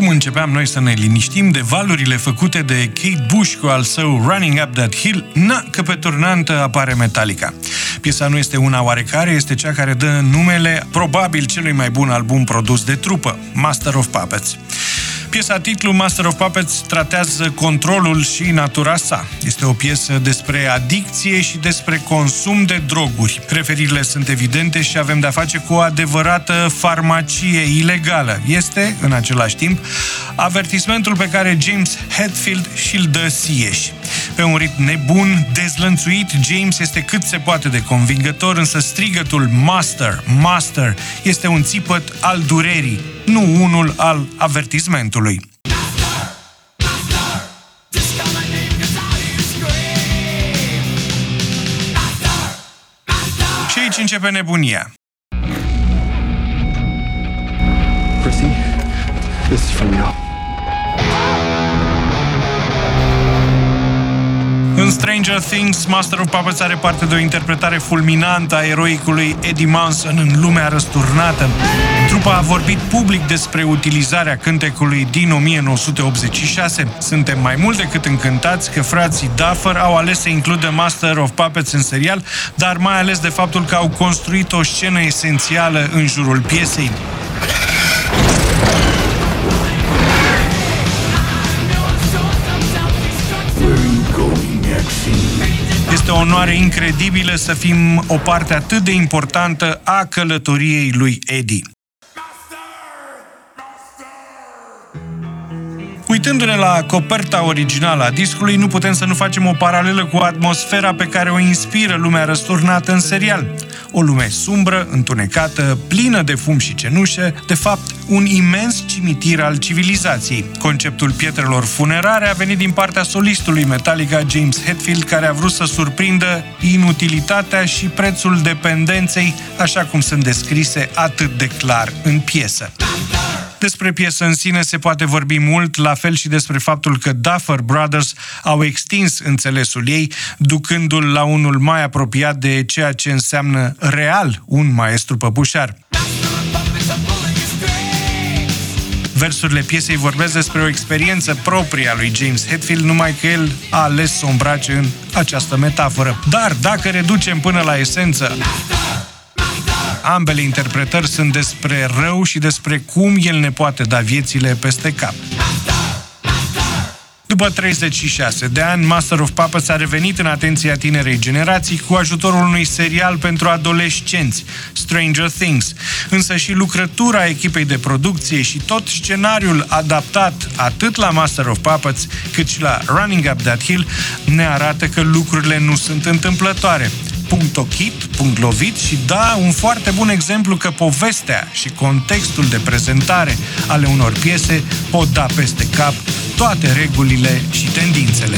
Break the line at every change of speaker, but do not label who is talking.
cum începeam noi să ne liniștim de valurile făcute de Kate Bush cu al său Running Up That Hill, na, că pe turnantă apare Metallica. Piesa nu este una oarecare, este cea care dă numele probabil celui mai bun album produs de trupă, Master of Puppets. Piesa titlu Master of Puppets tratează controlul și natura sa. Este o piesă despre adicție și despre consum de droguri. Referirile sunt evidente și avem de-a face cu o adevărată farmacie ilegală. Este, în același timp, avertismentul pe care James Hetfield și-l dă sieși. Pe un ritm nebun, dezlănțuit, James este cât se poate de convingător, însă strigătul Master, Master este un țipăt al durerii, nu unul al avertismentului. Și aici începe nebunia.
Prissy, this is from you.
În Stranger Things, Master of Puppets are parte de o interpretare fulminantă a eroicului Eddie Munson în lumea răsturnată. Trupa a vorbit public despre utilizarea cântecului din 1986. Suntem mai mult decât încântați că frații Duffer au ales să includă Master of Puppets în serial, dar mai ales de faptul că au construit o scenă esențială în jurul piesei. Este o onoare incredibilă să fim o parte atât de importantă a călătoriei lui Eddie. Uitându-ne la coperta originală a discului, nu putem să nu facem o paralelă cu atmosfera pe care o inspiră lumea răsturnată în serial. O lume sumbră, întunecată, plină de fum și cenușă, de fapt, un imens cimitir al civilizației. Conceptul pietrelor funerare a venit din partea solistului Metallica James Hetfield, care a vrut să surprindă inutilitatea și prețul dependenței, așa cum sunt descrise atât de clar în piesă. Despre piesă în sine se poate vorbi mult, la fel și despre faptul că Duffer Brothers au extins înțelesul ei, ducându-l la unul mai apropiat de ceea ce înseamnă real un maestru păpușar. Versurile piesei vorbesc despre o experiență proprie a lui James Hetfield, numai că el a ales să o îmbrace în această metaforă. Dar dacă reducem până la esență, ambele interpretări sunt despre rău și despre cum el ne poate da viețile peste cap. După 36 de ani, Master of Puppets a revenit în atenția tinerei generații cu ajutorul unui serial pentru adolescenți, Stranger Things. Însă și lucrătura echipei de producție și tot scenariul adaptat atât la Master of Puppets cât și la Running Up That Hill ne arată că lucrurile nu sunt întâmplătoare punct ochit, punct lovit și da un foarte bun exemplu că povestea și contextul de prezentare ale unor piese pot da peste cap toate regulile și tendințele.